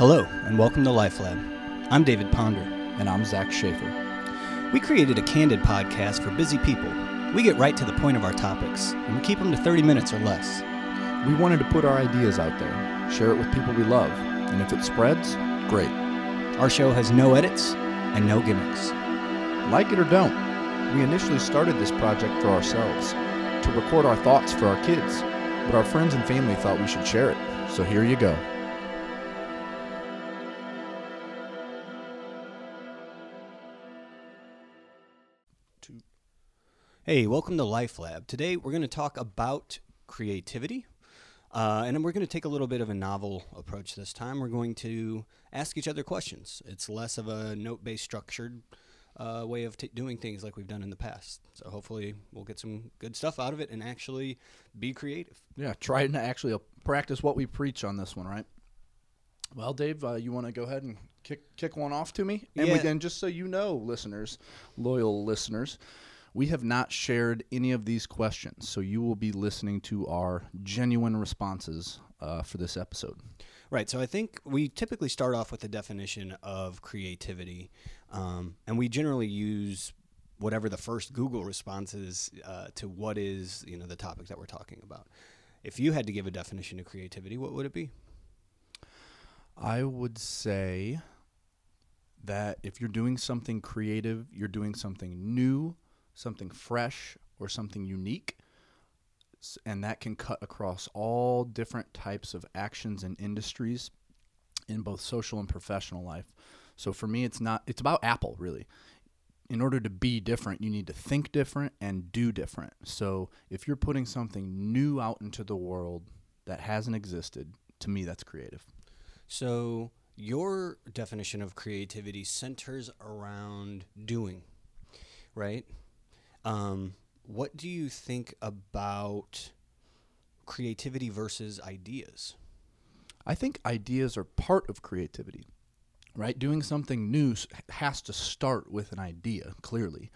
Hello, and welcome to Life Lab. I'm David Ponder. And I'm Zach Schaefer. We created a candid podcast for busy people. We get right to the point of our topics, and we keep them to 30 minutes or less. We wanted to put our ideas out there, share it with people we love, and if it spreads, great. Our show has no edits and no gimmicks. Like it or don't, we initially started this project for ourselves, to record our thoughts for our kids, but our friends and family thought we should share it, so here you go. Hey, welcome to Life Lab. Today we're going to talk about creativity. Uh, and we're going to take a little bit of a novel approach this time. We're going to ask each other questions. It's less of a note based structured uh, way of t- doing things like we've done in the past. So hopefully we'll get some good stuff out of it and actually be creative. Yeah, try to actually uh, practice what we preach on this one, right? Well, Dave, uh, you want to go ahead and kick kick one off to me? And, Yeah. we, and just so you know, listeners, loyal listeners, we have not shared any of these questions, so you will be listening to our genuine responses uh, for this episode. Right. So I think we typically start off with the definition of creativity, um, and we generally use whatever the first Google response is uh, to what is you know the topic that we're talking about. If you had to give a definition of creativity, what would it be? I would say that if you're doing something creative, you're doing something new, something fresh, or something unique. And that can cut across all different types of actions and industries in both social and professional life. So for me, it's not, it's about Apple, really. In order to be different, you need to think different and do different. So if you're putting something new out into the world that hasn't existed, to me, that's creative. So your definition of creativity centers around doing, right? Um, what do you think about creativity versus ideas? I think ideas are part of creativity, right? Doing something new has to start with an idea, clearly,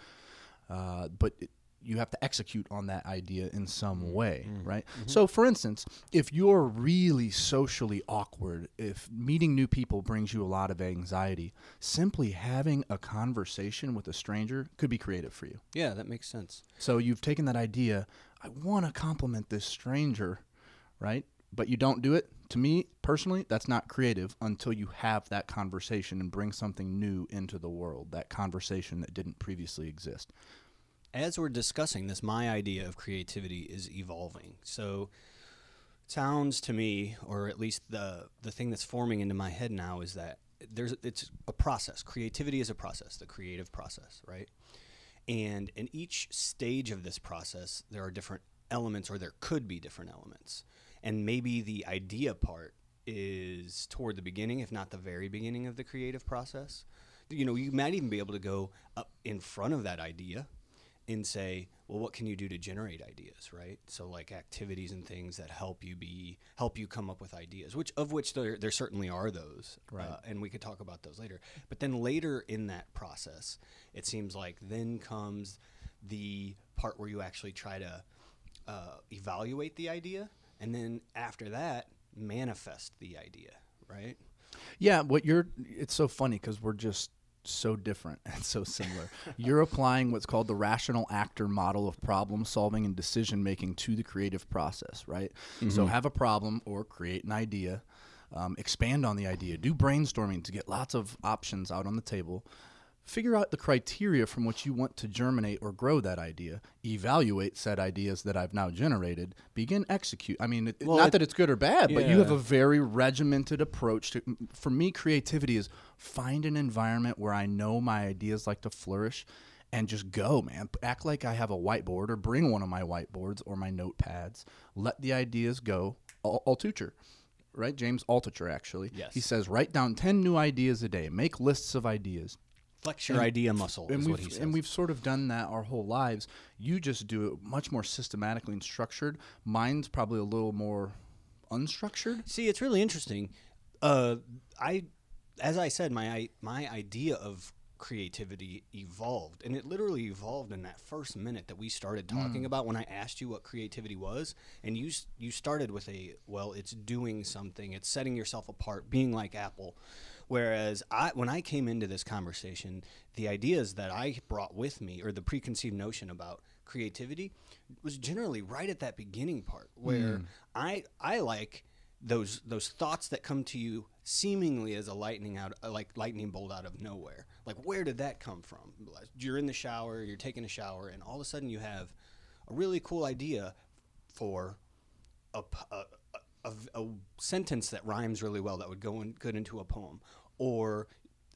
uh, but it, you have to execute on that idea in some mm-hmm. way, mm-hmm. right? Mm-hmm. So, for instance, if you're really socially awkward, if meeting new people brings you a lot of anxiety, simply having a conversation with a stranger could be creative for you. Yeah, that makes sense. So you've taken that idea, I want to compliment this stranger, right? But you don't do it. To me, personally, that's not creative until you have that conversation and bring something new into the world, that conversation that didn't previously exist. As we're discussing this, my idea of creativity is evolving. So sounds to me, or at least the the thing that's forming into my head now is that there's it's a process. Creativity is a process, the creative process, right? And in each stage of this process, there are different elements, or there could be different elements. And maybe the idea part is toward the beginning, if not the very beginning of the creative process. You know, you might even be able to go up in front of that idea and say, well, what can you do to generate ideas, right? So like activities and things that help you be help you come up with ideas, which of which there there certainly are those, Right. Uh, and we could talk about those later. But then later in that process, it seems like then comes the part where you actually try to uh, evaluate the idea, and then after that, manifest the idea, right? Yeah, what you're it's so funny because we're just so different and so similar. you're applying what's called the rational actor model of problem solving and decision making to the creative process, right? So have a problem or create an idea, um, expand on the idea, do brainstorming to get lots of options out on the table. Figure out the criteria from which you want to germinate or grow that idea. Evaluate said ideas that I've now generated. Begin execute. I mean, it, Well, not it- that it's good or bad, but you have a very regimented approach to for me creativity is find an environment where i know my ideas like to flourish and just go man act like i have a whiteboard or bring one of my whiteboards or my notepads let the ideas go Al- altucher right james altucher actually Yes. he says write down 10 new ideas a day make lists of ideas Flex your idea muscle and is we've, he says. and we've sort of done that our whole lives. You just do it much more systematically and structured. Mine's probably a little more unstructured. See, it's really interesting. Uh, I, as I said, my my idea of creativity evolved. And it literally evolved in that first minute that we started talking about when I asked you what creativity was. And you, you started with a, well, it's doing something, it's setting yourself apart, being like Apple. Whereas I, when I came into this conversation, the ideas that I brought with me, or the preconceived notion about creativity, was generally right at that beginning part, where hmm. I I like those those thoughts that come to you seemingly as a lightning out like lightning bolt out of nowhere. Like where did that come from? You're in the shower, you're taking a shower, and all of a sudden you have a really cool idea for a, a- a- a- sentence that rhymes really well that would go in, good into a poem, or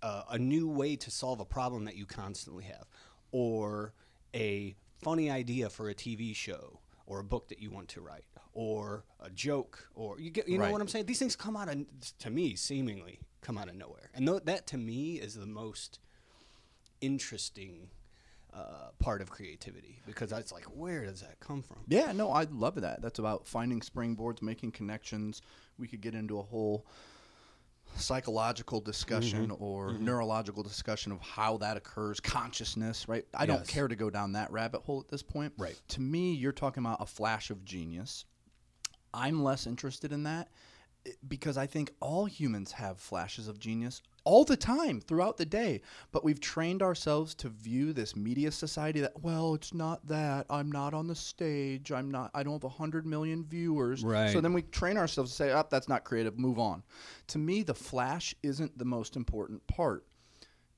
uh, a new way to solve a problem that you constantly have, or a funny idea for a TV show or a book that you want to write, or a joke, or you get you know Right. what I'm saying. These things come out of to me seemingly come out of nowhere, and tho- that to me is the most interesting. Uh, part of creativity because it's like where does that come from Yeah, no, I love that. That's about finding springboards, making connections. We could get into a whole psychological discussion Mm-hmm. or neurological discussion of how that occurs, consciousness, right? I don't care to go down that rabbit hole at this point. Right. To me, you're talking about a flash of genius. I'm less interested in that because I think all humans have flashes of genius all the time throughout the day. But we've trained ourselves to view this media society that, well, it's not that. I'm not on the stage. I'm not, I don't have 100 million viewers. Right. So then we train ourselves to say, up, that's not creative, move on. To me, the flash isn't the most important part,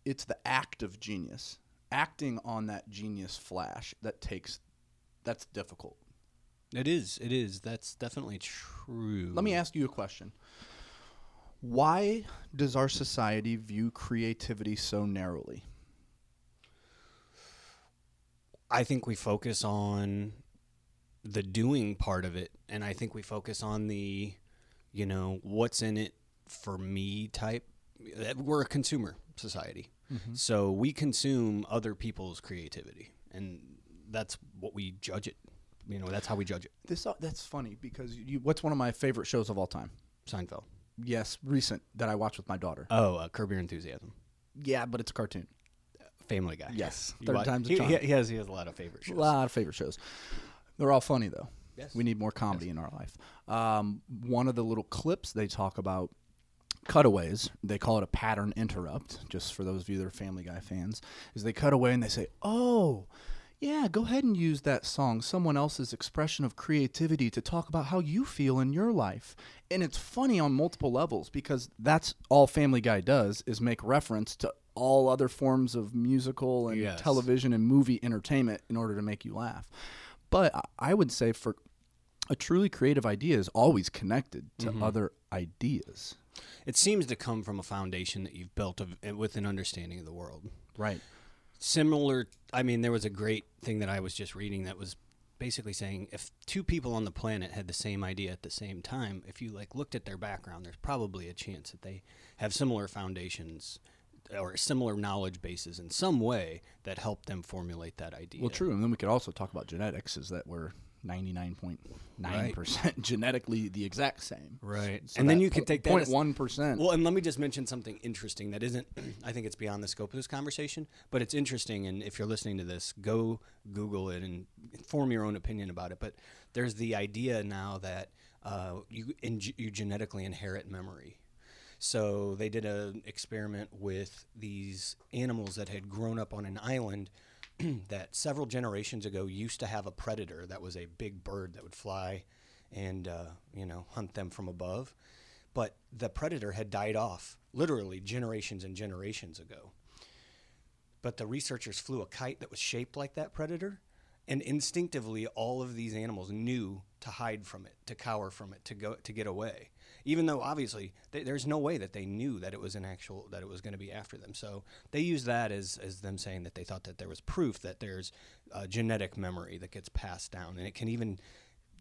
it's the act of genius. Acting on that genius flash that takes, that's difficult. It is. It is. That's definitely true. Let me ask you a question. Why does our society view creativity so narrowly? I think we focus on the doing part of it, and I think we focus on the, you know, what's in it for me type. Eh, we're a consumer society, mm-hmm. so we consume other people's creativity, and that's what we judge it. You know, that's how we judge it. This uh, that's funny because you, what's one of my favorite shows of all time? Seinfeld. Yes, recent that I watched with my daughter. Oh, uh, Curb Your Enthusiasm. yeah, but it's a cartoon. Family Guy. Yes, third watch- time's a he, charm. he, he has he has a lot of favorite shows. A lot of favorite shows. They're all funny though. Yes. We need more comedy in our life. Um, one of the little clips they talk about cutaways, they call it a pattern interrupt, just for those of you that are Family Guy fans, is they cut away and they say, Oh, yeah, go ahead and use that song, someone else's expression of creativity, to talk about how you feel in your life. And it's funny on multiple levels because that's all Family Guy does is make reference to all other forms of musical and Yes. television and movie entertainment in order to make you laugh. But I- I would say for a truly creative idea is always connected to mm-hmm. other ideas. It seems to come from a foundation that you've built of, with an understanding of the world. Right. Similar i mean there was a great thing that i was just reading that was basically saying if two people on the planet had the same idea at the same time if you like looked at their background there's probably a chance that they have similar foundations or similar knowledge bases in some way that help them formulate that idea Well, true. And then we could also talk about genetics, is that we're 99.9% genetically the exact same. right So and then you can take that as- 0.1%. Well, and let me just mention something interesting that isn't, I think it's beyond the scope of this conversation, but it's interesting. And if you're listening to this, go Google it and form your own opinion about it. But there's the idea now that uh, you, in, you genetically inherit memory. So they did an experiment with these animals that had grown up on an island that several generations ago used to have a predator that was a big bird that would fly and uh, you know hunt them from above. But the predator had died off literally generations and generations ago. But the researchers flew a kite that was shaped like that predator, and instinctively all of these animals knew to hide from it, to cower from it, to go to get away. Even though obviously th- there's no way that they knew that it was an actual that it was going to be after them. So they use that as as them saying that they thought that there was proof that there's uh, genetic memory that gets passed down, and it can even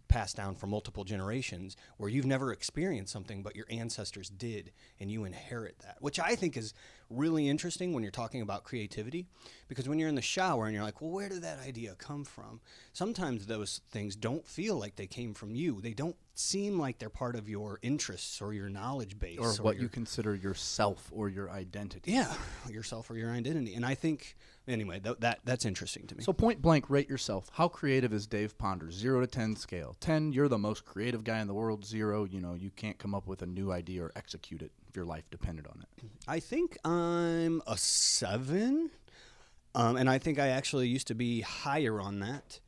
passed down for multiple generations where you've never experienced something but your ancestors did and you inherit that which i think is really interesting when you're talking about creativity because when you're in the shower and you're like, well, where did that idea come from? Sometimes those things don't feel like they came from you. They don't seem like they're part of your interests or your knowledge base or what your, you consider yourself or your identity. yeah, yourself or your identity. And I think anyway, th- that that's interesting to me. So point blank, rate yourself. How creative is Dave Ponder? Zero to ten scale. Ten, you're the most creative guy in the world. Zero, you know, you can't come up with a new idea or execute it if your life depended on it. I think I'm a seven. Um, and I think I actually used to be higher on that.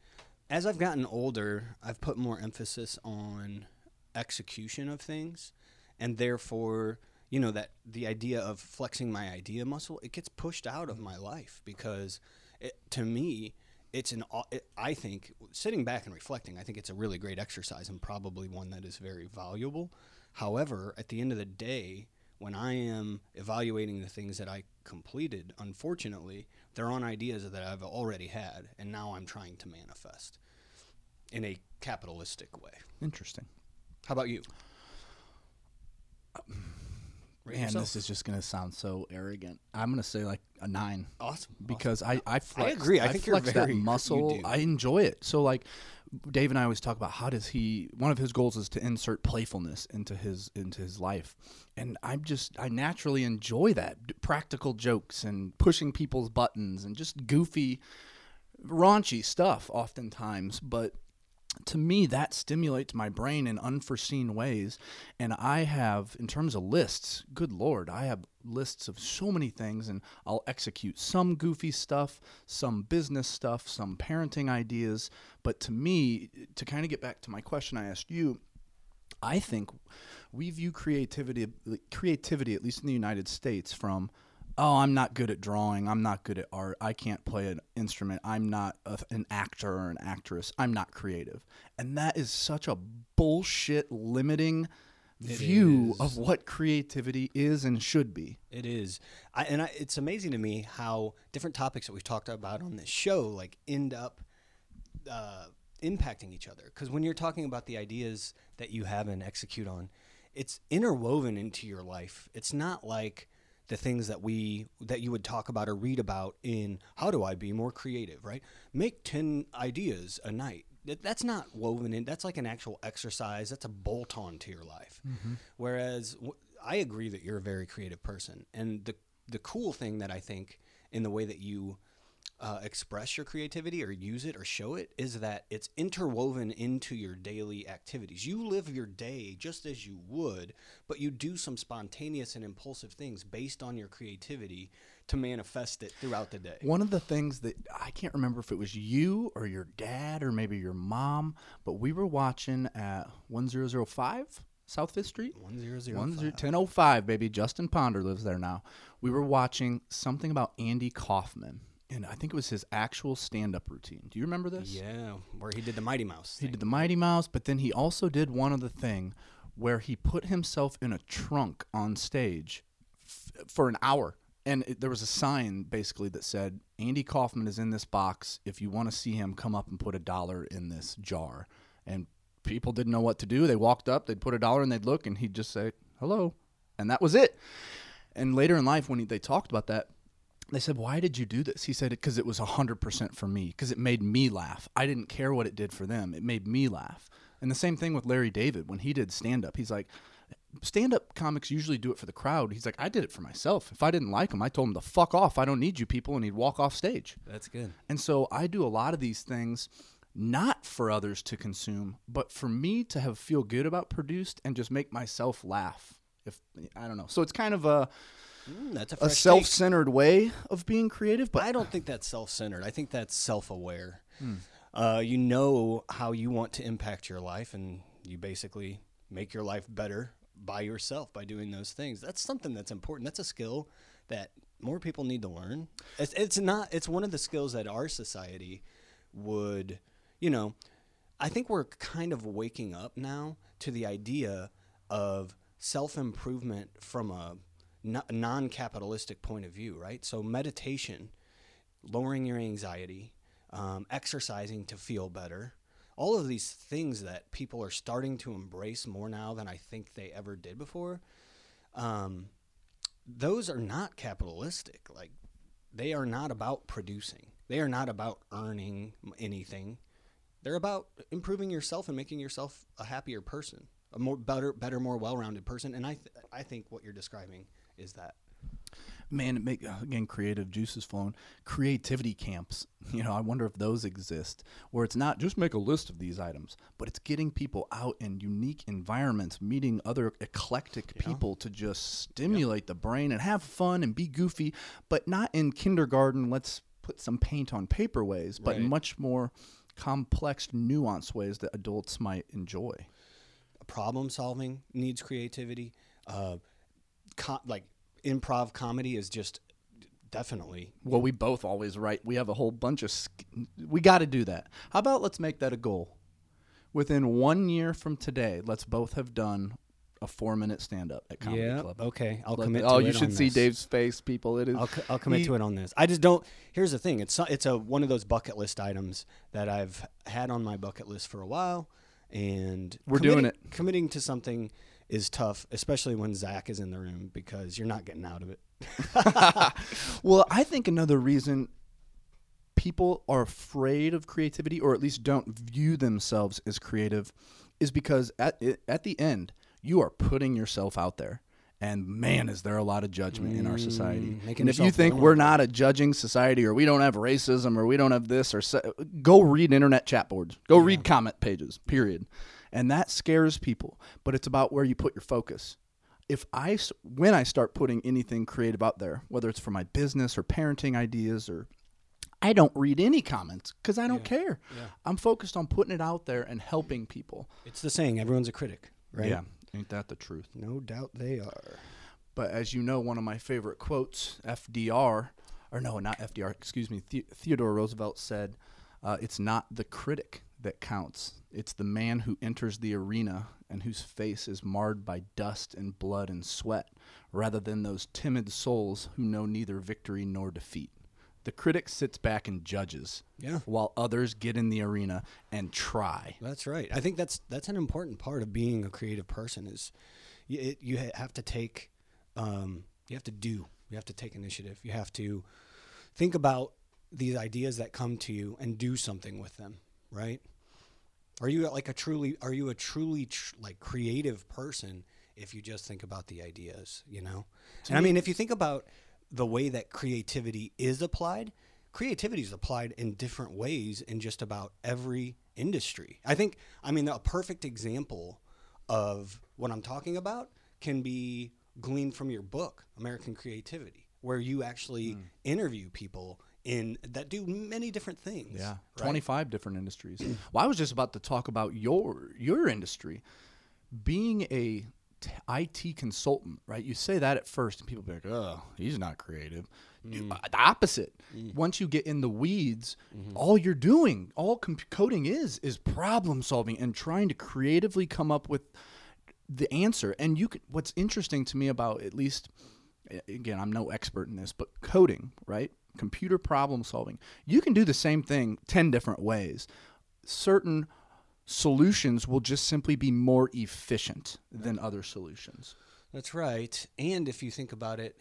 As I've gotten older, I've put more emphasis on execution of things. And therefore, you know, that the idea of flexing my idea muscle, it gets pushed out of my life because it, to me, it's an, it, I think, sitting back and reflecting, I think it's a really great exercise and probably one that is very valuable. However, at the end of the day, when I am evaluating the things that I completed, unfortunately, they're on ideas that I've already had, and now I'm trying to manifest in a capitalistic way. Interesting. How about you? Rate Man, yourself. this is just gonna sound so arrogant. I'm gonna say like a nine. awesome because I I, flex, agree. I think you're flex very- that you muscle. do. I enjoy it. So like Dave and I always talk about how does he one of his goals is to insert playfulness into his into his life. And I'm just I naturally enjoy that. Practical jokes and pushing people's buttons and just goofy raunchy stuff oftentimes, but to me that stimulates my brain in unforeseen ways and i have in terms of lists good lord i have lists of so many things and i'll execute some goofy stuff some business stuff some parenting ideas. But to me to kind of get back to my question i asked you I think we view creativity creativity at least in the United States from oh I'm not good at drawing I'm not good at art I can't play an instrument I'm not a, an actor or an actress I'm not creative. And that is such a bullshit limiting view is. of what creativity is and should be It is, I, and I, it's amazing to me how different topics that we've talked about on this show like end up uh, impacting each other. Because when you're talking about the ideas that you have and execute on, it's interwoven into your life. It's not like the things that we that you would talk about or read about in how do I be more creative, right? Make 10 ideas a night. That- That's not woven in. That's like an actual exercise. That's a bolt on to your life. Whereas w- I agree that you're a very creative person, and the the cool thing that I think in the way that you uh, express your creativity or use it or show it is that it's interwoven into your daily activities. You live your day just as you would, but you do some spontaneous and impulsive things based on your creativity to manifest it throughout the day. One of the things that I can't remember if it was you or your dad or maybe your mom, but we were watching at 1005 South Fifth Street. One zero zero One zero five. ten oh five, baby. Justin Ponder lives there now. We were watching something about Andy Kaufman, and I think it was his actual stand-up routine. Do you remember this? Yeah, where he did the Mighty Mouse. He did the Mighty Mouse, but then he also did one other thing where he put himself in a trunk on stage f- for an hour. And it, there was a sign basically that said, Andy Kaufman is in this box. If you want to see him, come up and put a dollar in this jar. And people didn't know what to do. They walked up, they'd put a dollar and they'd look, and he'd just say, hello. And that was it. And later in life, when he, they talked about that, they said, Why did you do this? He said, Because it was 100% for me, because it made me laugh. I didn't care what it did for them, it made me laugh. And the same thing with Larry David when he did stand up. He's like, Stand up comics usually do it for the crowd. He's like, I did it for myself. If I didn't like him, I told him to fuck off. I don't need you people. And he'd walk off stage. That's good. And so I do a lot of these things not for others to consume, but for me to have feel good about produced and just make myself laugh. If I don't know. So it's kind of a Mm, that's a, a self-centered way of being creative, but I don't think that's self-centered. I think that's self-aware. Hmm. Uh, you know how you want to impact your life, and you basically make your life better by yourself by doing those things. That's something that's important. That's a skill that more people need to learn. It's, it's not. It's one of the skills that our society would, you know, I think we're kind of waking up now to the idea of self improvement from a non capitalistic point of view, right? So, meditation, lowering your anxiety, um, exercising to feel better, all of these things that people are starting to embrace more now than I think they ever did before. Um, those are not capitalistic. Like they are not about producing. They are not about earning anything. They're about improving yourself and making yourself a happier person, a more better, better, more well-rounded person. And I, th- I think what you're describing is that. Man, it make again creative juices flowing. Creativity camps, you know, I wonder if those exist, where it's not just make a list of these items, but it's getting people out in unique environments, meeting other eclectic people to just stimulate the brain and have fun and be goofy, but not in kindergarten. Let's put some paint on paper ways, but Right. much more complex, nuanced ways that adults might enjoy. problem solving needs creativity. Uh, co- like improv comedy is just definitely Well, we both always write. We have a whole bunch of. sk- We got to do that. How about let's make that a goal? Within one year from today, let's both have done a four-minute stand-up at Comedy yeah. Club. Okay, I'll Let- commit. oh, to you should see this. Dave's face, people. It is. I'll, co- I'll commit he- to it on this. I just don't. Here's the thing. It's it's a one of those bucket list items that I've had on my bucket list for a while, and We're doing it. Committing to something is tough, especially when Zach is in the room because you're not getting out of it. well, I think another reason people are afraid of creativity, or at least don't view themselves as creative, is because at at the end you are putting yourself out there. And man, is there a lot of judgment in our society. Mm, And if you think we're not a judging society, or we don't have racism, or we don't have this, or se- go read internet chat boards, go read comment pages. Period. And that scares people. But it's about where you put your focus if I, when I start putting anything creative out there, whether it's for my business or parenting ideas or I don't read any comments because I don't care. Yeah. I'm focused on putting it out there and helping people. It's the saying, everyone's a critic, right? Yeah, ain't that the truth? No doubt they are. But as you know, one of my favorite quotes, FDR, or no, not FDR, excuse me, the- Theodore Roosevelt said, uh, "It's not the critic that counts; it's the man who enters the arena and whose face is marred by dust and blood and sweat, rather than those timid souls who know neither victory nor defeat." The critic sits back and judges, Yeah. while others get in the arena and try. That's right. I think that's that's an important part of being a creative person is you, it, you have to take um, you have to do you have to take initiative. You have to think about these ideas that come to you and do something with them. Right? Are you like a truly are you a truly tr- like creative person if you just think about the ideas? You know, and I mean if you think about the way that creativity is applied, creativity is applied in different ways in just about every industry. I think, I mean, a perfect example of what I'm talking about can be gleaned from your book, American Creativity, where you actually hmm. interview people in that do many different things. Yeah, right? 25 different industries. well, I was just about to talk about your your industry being a t- IT consultant, right? You say that at first, and people be like, "Oh, he's not creative." Mm. uh, the opposite. Once you get in the weeds, all you're doing, all comp- coding is, is problem solving and trying to creatively come up with the answer. And you could. What's interesting to me about at least, again, I'm no expert in this, but coding, right? Computer problem solving. You can do the same thing ten different ways. Certain solutions will just simply be more efficient than other solutions. That's right. And if you think about it,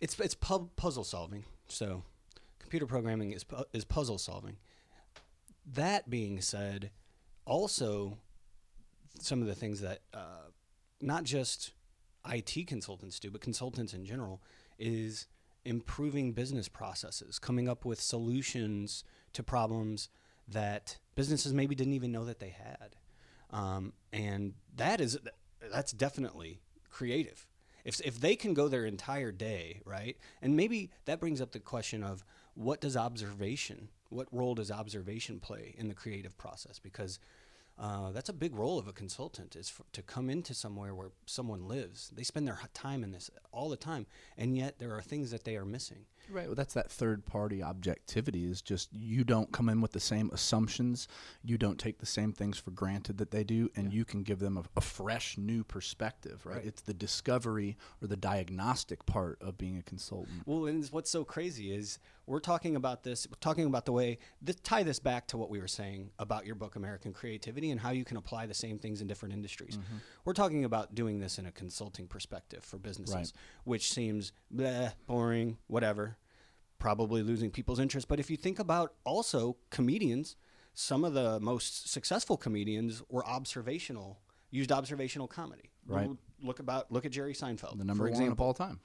it's it's pu- puzzle solving. So, computer programming is pu- is puzzle solving. That being said, also some of the things that uh, not just IT consultants do, but consultants in general, is improving business processes, coming up with solutions to problems that businesses maybe didn't even know that they had, um, and that is that's definitely creative. If if they can go their entire day, right, and maybe that brings up the question of what does observation, what role does observation play in the creative process? Because uh, that's a big role of a consultant is for, to come into somewhere where someone lives. They spend their time in this all the time, and yet there are things that they are missing. Right. Well, that's that third party objectivity is just you don't come in with the same assumptions. You don't take the same things for granted that they do, and you can give them a, a fresh, new perspective, right? Right. It's the discovery or the diagnostic part of being a consultant. Well, and what's so crazy is we're talking about this, we're talking about the way, tie this back to what we were saying about your book, American Creativity, and how you can apply the same things in different industries. Mm-hmm. We're talking about doing this in a consulting perspective for businesses, Right. which seems bleh, boring, whatever, probably losing people's interest. But if you think about also comedians, some of the most successful comedians were observational, used observational comedy. Right. Look about look at Jerry Seinfeld, The number for one example. of all time.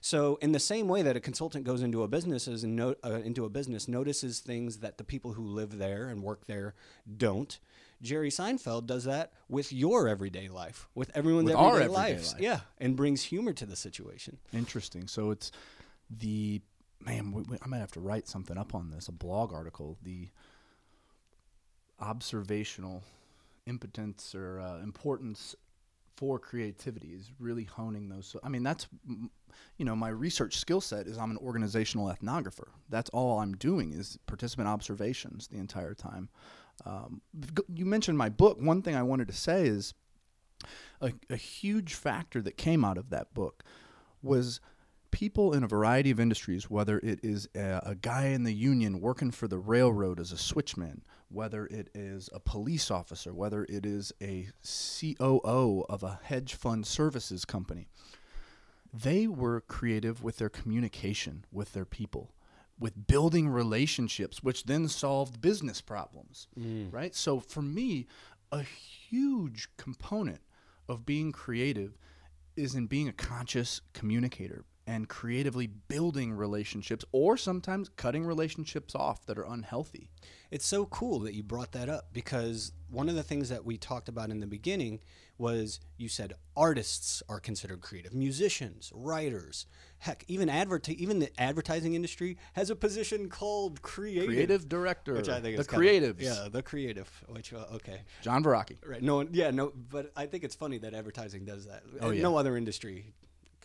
So, in the same way that a consultant goes into a business and no, uh, into a business notices things that the people who live there and work there don't, Jerry Seinfeld does that with your everyday life, with everyone's With our everyday, everyday lives. life. Yeah, and brings humor to the situation. Interesting. So it's the man. We, we, I might have to write something up on this. A blog article. The observational impotence or uh, importance for creativity is really honing those. So, I mean, that's you know my research skill set is I'm an organizational ethnographer. That's all I'm doing is participant observations the entire time. Um, you mentioned my book. One thing I wanted to say is a, a huge factor that came out of that book was people in a variety of industries, whether it is a, a guy in the union working for the railroad as a switchman, whether it is a police officer, whether it is a COO of a hedge fund services company, they were creative with their communication with their people with building relationships which then solved business problems mm. right? So for me a huge component of being creative is in being a conscious communicator and creatively building relationships or sometimes cutting relationships off that are unhealthy It's so cool that you brought that up because one of the things that we talked about in the beginning was you said artists are considered creative, musicians, writers, heck, even advert even the advertising industry has a position called creative. creative director which I think the is kinda- creatives yeah, the creative. Which uh, okay, john Veracke. right? No one, yeah, no, but I think it's funny that advertising does that. Oh, yeah. No other industry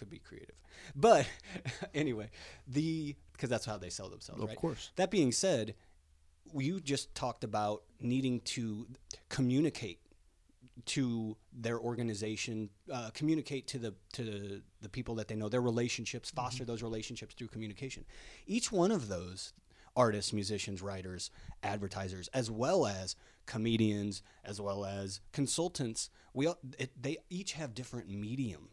could be creative, but anyway, the because that's how they sell themselves, Of right? course. That being said, you just talked about needing to communicate to their organization, uh, communicate to the to the, people that they know, their relationships, foster those relationships through communication. Each one of those artists, musicians, writers, advertisers, as well as comedians, as well as consultants, we all, it, they each have different medium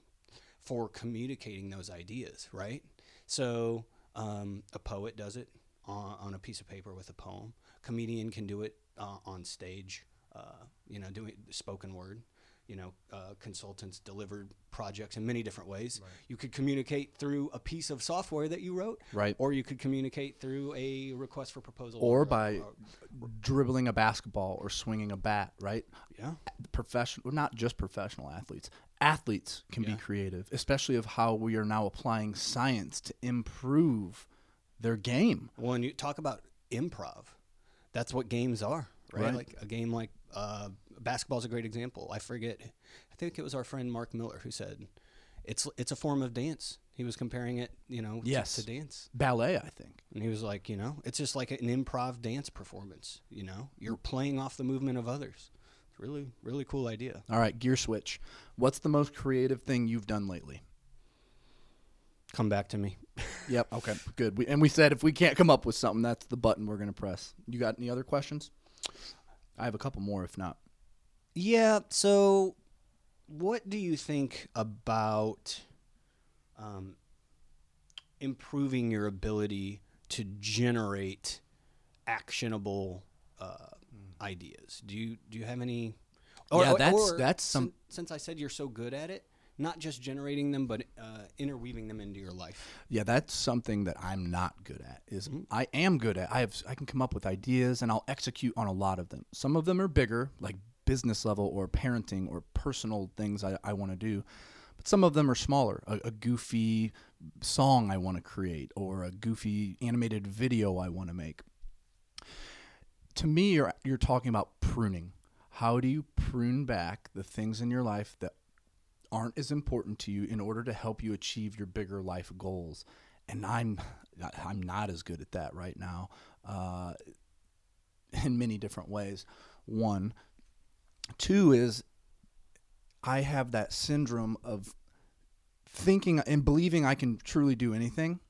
for communicating those ideas, right? So um, a poet does it on, on a piece of paper with a poem. Comedian can do it uh, on stage, uh, you know, doing spoken word. You know, uh, consultants delivered projects in many different ways. You could communicate through a piece of software that you wrote, Right. Or you could communicate through a request for proposal, or uh, by uh, dribbling a basketball or swinging a bat right yeah, professional not just professional athletes athletes can be creative especially of how we are now applying science to improve their game Well, When you talk about improv, that's what games are, right? Right. Like a game like uh, basketball is a great example. I forget. I think it was our friend Mark Miller who said it's it's a form of dance. He was comparing it, you know, to- Yes. to, dance, ballet i think and he was like, you know, it's just like an improv dance performance. You know, you're playing off the movement of others. It's really really cool idea. all right gear switch what's the most creative thing you've done lately Come back to me. yep okay good we, and we said if we can't come up with something that's the button we're going to press you got any other questions i have a couple more if not Yeah. So, what do you think about um, improving your ability to generate actionable uh, ideas? Do you do you have any? Yeah, that's- that's some- sin- Since I said you're so good at it, not just generating them, but uh, interweaving them into your life. Yeah, that's something that I'm not good at. Is Mm-hmm. I am good at. I have I can come up with ideas and I'll execute on a lot of them. Some of them are bigger, like business level or parenting or personal things I, I want to do. But some of them are smaller. A, a goofy song I want to create or a goofy animated video I want to make. To me, you're you're talking about pruning. How do you prune back the things in your life that aren't as important to you in order to help you achieve your bigger life goals. and I'm I'm not as good at that right now, uh, in many different ways. One, two is I have that syndrome of thinking and believing I can truly do anything.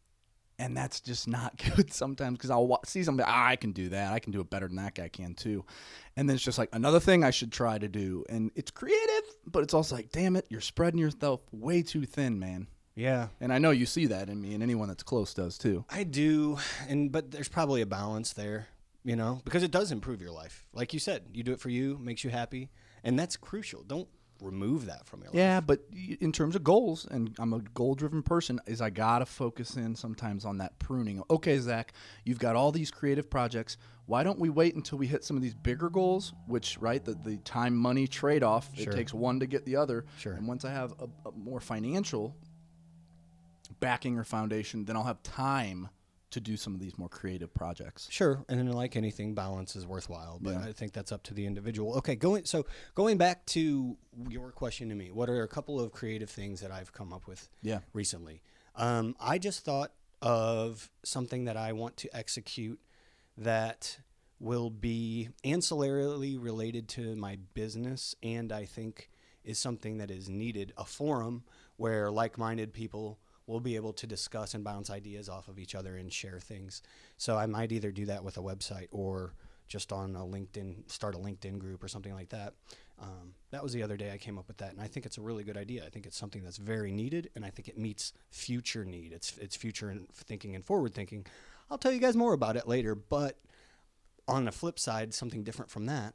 And that's just not good sometimes because I'll see something ah, I can do that. I can do it better than that guy can too. And then it's just like another thing I should try to do. And it's creative, but it's also like, damn it, you're spreading yourself way too thin, man. Yeah. And I know you see that in me, and anyone that's close does too. I do, and but there's probably a balance there, you know, because it does improve your life. Like you said, you do it for you, makes you happy, and that's crucial. Don't remove that from your life. Yeah, but in terms of goals, and I'm a goal driven person, is I gotta focus in sometimes on that pruning. Okay, Zach, you've got all these creative projects. Why don't we wait until we hit some of these bigger goals? Which, right, the, the time money trade off, Sure. it takes one to get the other. Sure. And once I have a, a more financial backing or foundation, then I'll have time to do some of these more creative projects. Sure, and then like anything, balance is worthwhile, but Yeah. I think that's up to the individual. Okay, going so going back to your question to me, what are a couple of creative things that I've come up with Yeah. recently? Um, I just thought of something that I want to execute that will be ancillarily related to my business, and I think is something that is needed a forum where like-minded people will be able to discuss and bounce ideas off of each other and share things. So I might either do that with a website or just on a LinkedIn, start a LinkedIn group or something like that. Um, that was the other day I came up with that, and I think it's a really good idea. I think it's something that's very needed, and I think it meets future need. It's it's future and thinking and forward thinking. I'll tell you guys more about it later, but on the flip side, something different from that.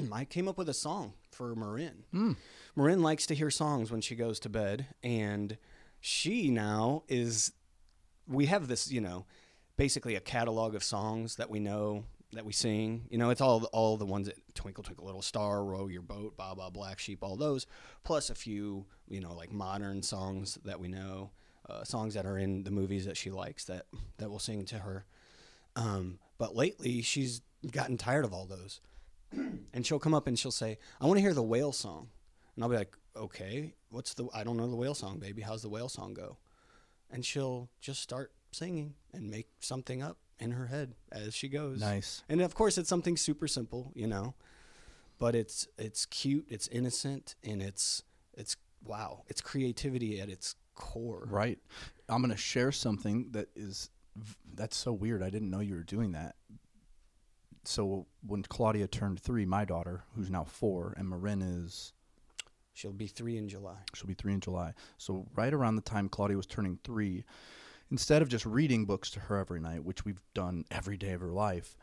I came up with a song for Marin. Mm. Marin likes to hear songs when she goes to bed, and she now is. We have this, you know, basically a catalog of songs that we know that we sing. You know, it's all all the ones that Twinkle Twinkle Little Star, Row Your Boat, Ba Ba Black Sheep, all those, plus a few, you know, like modern songs that we know, uh, songs that are in the movies that she likes that that we'll sing to her. Um, but lately, she's gotten tired of all those, and she'll come up and she'll say, "I want to hear the whale song," and I'll be like, "Okay, what's the? I don't know the whale song, baby. How's the whale song go?" And she'll just start singing and make something up in her head as she goes. Nice. And of course, it's something super simple, you know, but it's it's cute, it's innocent, and it's it's wow, it's creativity at its core. Right. I'm going to share something that is that's so weird. I didn't know you were doing that. So when Claudia turned 3, my daughter, who's now 4, and Marin is She'll be three in July. she'll be 3 in July. So right around the time Claudia was turning 3, instead of just reading books to her every night, which we've done every day of her life,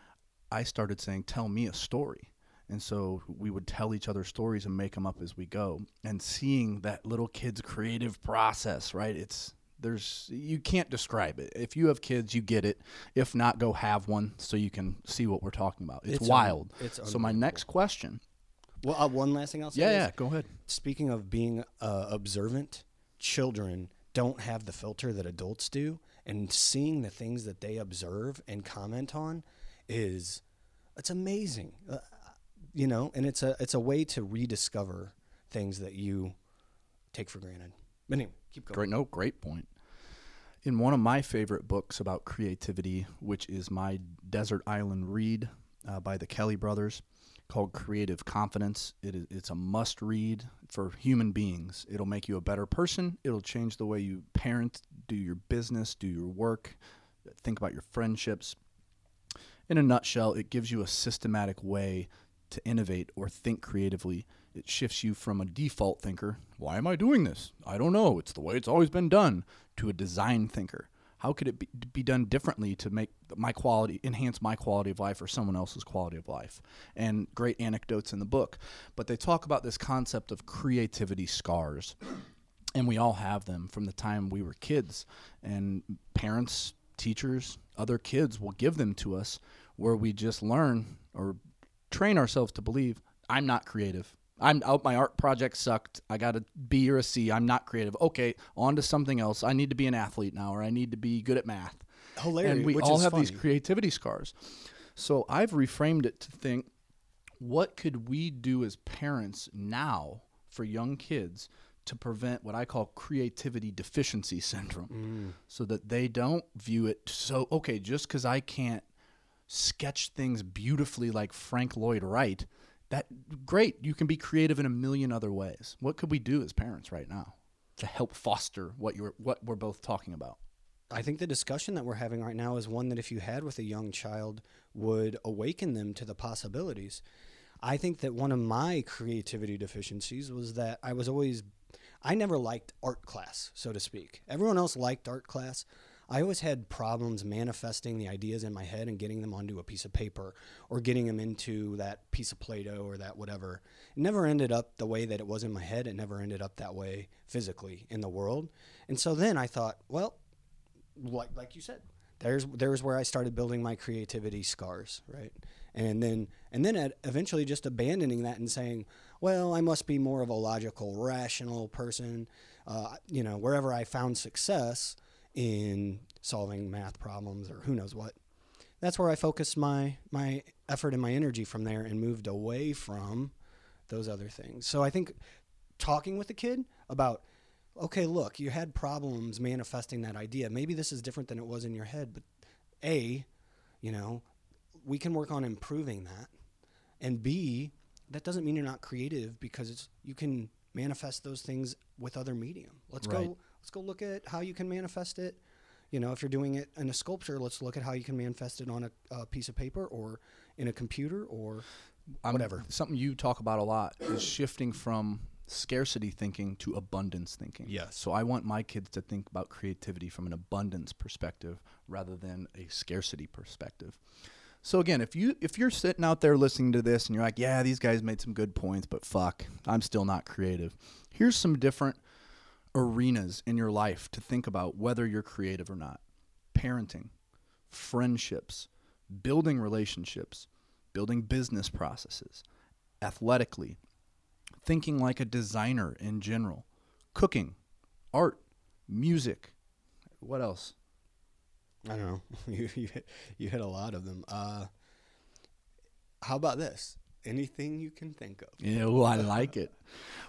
I started saying, "Tell me a story." And so we would tell each other stories and make them up as we go. And seeing that little kid's creative process, right? It's there's you can't describe it. If you have kids, you get it. If not, go have one so you can see what we're talking about. It's, It's un- wild. it's so my next question. Well, uh, one last thing I'll say. Yeah, yeah, go ahead. Speaking of being uh, observant, children don't have the filter that adults do, and seeing the things that they observe and comment on is it's amazing. Uh, you know, and it's a it's a way to rediscover things that you take for granted. Anyway, keep going. Great, no, great point. In one of my favorite books about creativity, which is my Desert Island Read uh, by the Kelley brothers, called Creative Confidence, it is it's a must read for human beings. It'll make you a better person. It'll change the way you parent, do your business, do your work, think about your friendships. In a nutshell, it gives you a systematic way to innovate or think creatively. It shifts you from a default thinker, why am I doing this? I don't know, it's the way it's always been done, to a design thinker. How could it be, be done differently to make my quality, enhance my quality of life or someone else's quality of life? And great anecdotes in the book. But they talk about this concept of creativity scars and we all have them from the time we were kids and parents teachers other kids will give them to us where we just learn or train ourselves to believe i'm not creative i'm out my art project sucked. I got a b or a c. I'm not creative. Okay on to something else. I need to be an athlete now or i need to be good at math. Hilarious. and we all have these creativity scars. So i've reframed it to think what could we do as parents now for young kids to prevent what I call creativity deficiency syndrome? Mm. so that they don't view it so okay just because i can't sketch things beautifully like frank lloyd wright that great you can be creative in a million other ways what could we do as parents right now to help foster what you're what we're both talking about I think the discussion that we're having right now is one that if you had with a young child would awaken them to the possibilities. I think that one of my creativity deficiencies was that I was always I never liked art class, so to speak. Everyone else liked art class. I always had problems manifesting the ideas in my head and getting them onto a piece of paper or getting them into that piece of Play-Doh or that whatever. It never ended up the way that it was in my head. It never ended up that way physically in the world. And so then I thought, well, like like you said, there's there's where I started building my creativity scars, right? And then and then eventually just abandoning that and saying, well, I must be more of a logical, rational person. Uh, you know, wherever I found success in solving math problems or who knows what, that's where I focused my my effort and my energy from there and moved away from those other things. So I think talking with the kid about okay, look, you had problems manifesting that idea. Maybe this is different than it was in your head, but A, you know, we can work on improving that. And B, that doesn't mean you're not creative because it's you can manifest those things with other medium. Let's Right. go let's go look at how you can manifest it. You know, if you're doing it in a sculpture, let's look at how you can manifest it on a, a piece of paper or in a computer or I'm- Whatever. something you talk about a lot is shifting from scarcity thinking to abundance thinking. Yes. So I want my kids to think about creativity from an abundance perspective rather than a scarcity perspective. So again, if you if you're sitting out there listening to this and you're like, "Yeah, these guys made some good points, but fuck, I'm still not creative." Here's some different arenas in your life to think about whether you're creative or not. Parenting, friendships, building relationships, building business processes, athletically, thinking like a designer in general, cooking, art, music. What else? I don't know. You you hit, you hit a lot of them. Uh, how about this? Anything you can think of. Yeah, well, I like it.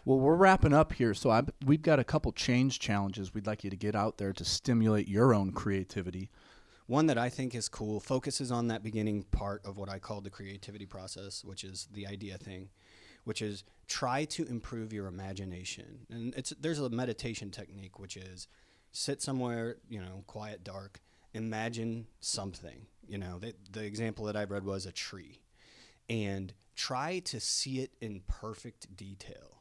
Well, we're wrapping up here, so I, we've got a couple change challenges we'd like you to get out there to stimulate your own creativity. One that I think is cool focuses on that beginning part of what I call the creativity process, which is the idea thing, which is try to improve your imagination. And it's there's a meditation technique which is sit somewhere, you know, quiet, dark, imagine something. You know, the, the example that I read was a tree. And try to see it in perfect detail.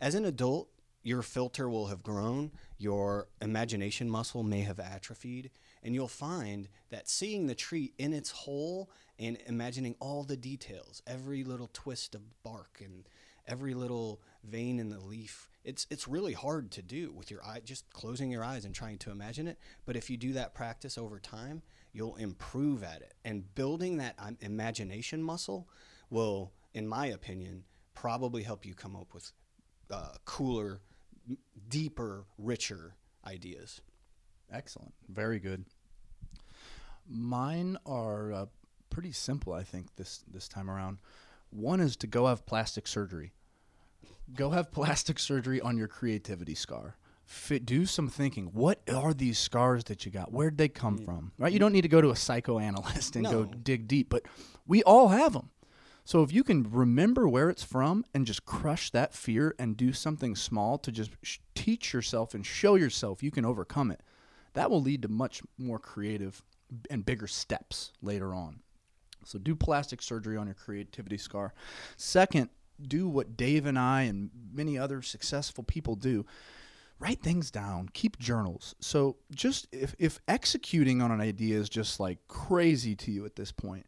As an adult, your filter will have grown, your imagination muscle may have atrophied, and you'll find that seeing the tree in its whole and imagining all the details, every little twist of bark and every little vein in the leaf, it's it's really hard to do with your eye just closing your eyes and trying to imagine it, but if you do that practice over time, you'll improve at it. And building that um, imagination muscle will in my opinion probably help you come up with uh, cooler, m- deeper, richer ideas. Excellent. Very good. Mine are uh, pretty simple, I think, this, this time around. One is to go have plastic surgery. Go have plastic surgery on your creativity scar. Fit, do some thinking. What are these scars that you got? Where'd they come from? Right? You don't need to go to a psychoanalyst and go dig deep, but we all have them. So if you can remember where it's from and just crush that fear and do something small to just sh- teach yourself and show yourself you can overcome it, that will lead to much more creative and bigger steps later on. So do plastic surgery on your creativity scar. Second, do what Dave and I and many other successful people do. Write things down. Keep journals. So just if, if executing on an idea is just like crazy to you at this point,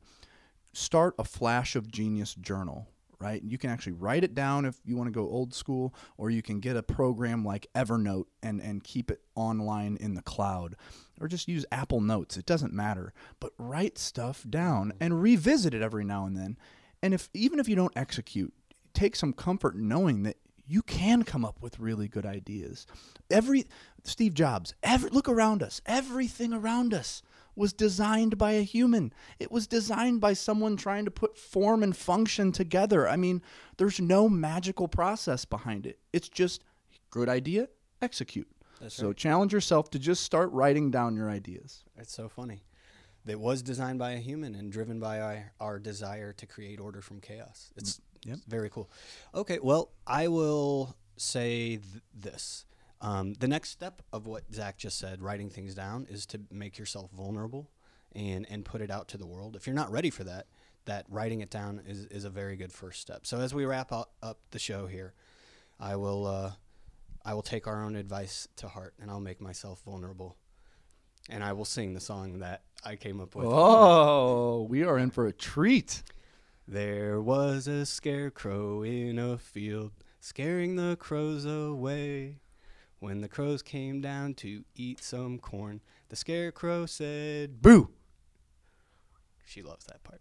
start a flash of genius journal right? You can actually write it down if you want to go old school or you can get a program like evernote and, and keep it online in the cloud or just use apple notes it doesn't matter. But write stuff down and revisit it every now and then and if even if you don't execute take some comfort knowing that you can come up with really good ideas. Every steve jobs every look around us everything around us was designed by a human. It was designed by someone trying to put form and function together. I mean, there's no magical process behind it. It's just Good idea, execute. That's so right. challenge yourself to just start writing down your ideas. It's so funny. It was designed by a human and driven by our, our desire to create order from chaos. It's mm, Yep. very cool. Okay, well, I will say th- this. Um, the next step of what Zach just said, writing things down, is to make yourself vulnerable and, and put it out to the world. If you're not ready for that, that writing it down is, is a very good first step. So as we wrap up, up the show here, I will uh, I will take our own advice to heart and I'll make myself vulnerable. And I will sing the song that I came up with. Oh, we are in for a treat. There was a scarecrow in a field, scaring the crows away. When the crows came down to eat some corn, the scarecrow said, Boo. She loves that part.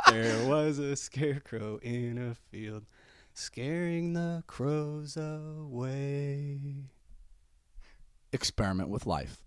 there was a scarecrow in a field, scaring the crows away. Experiment with life.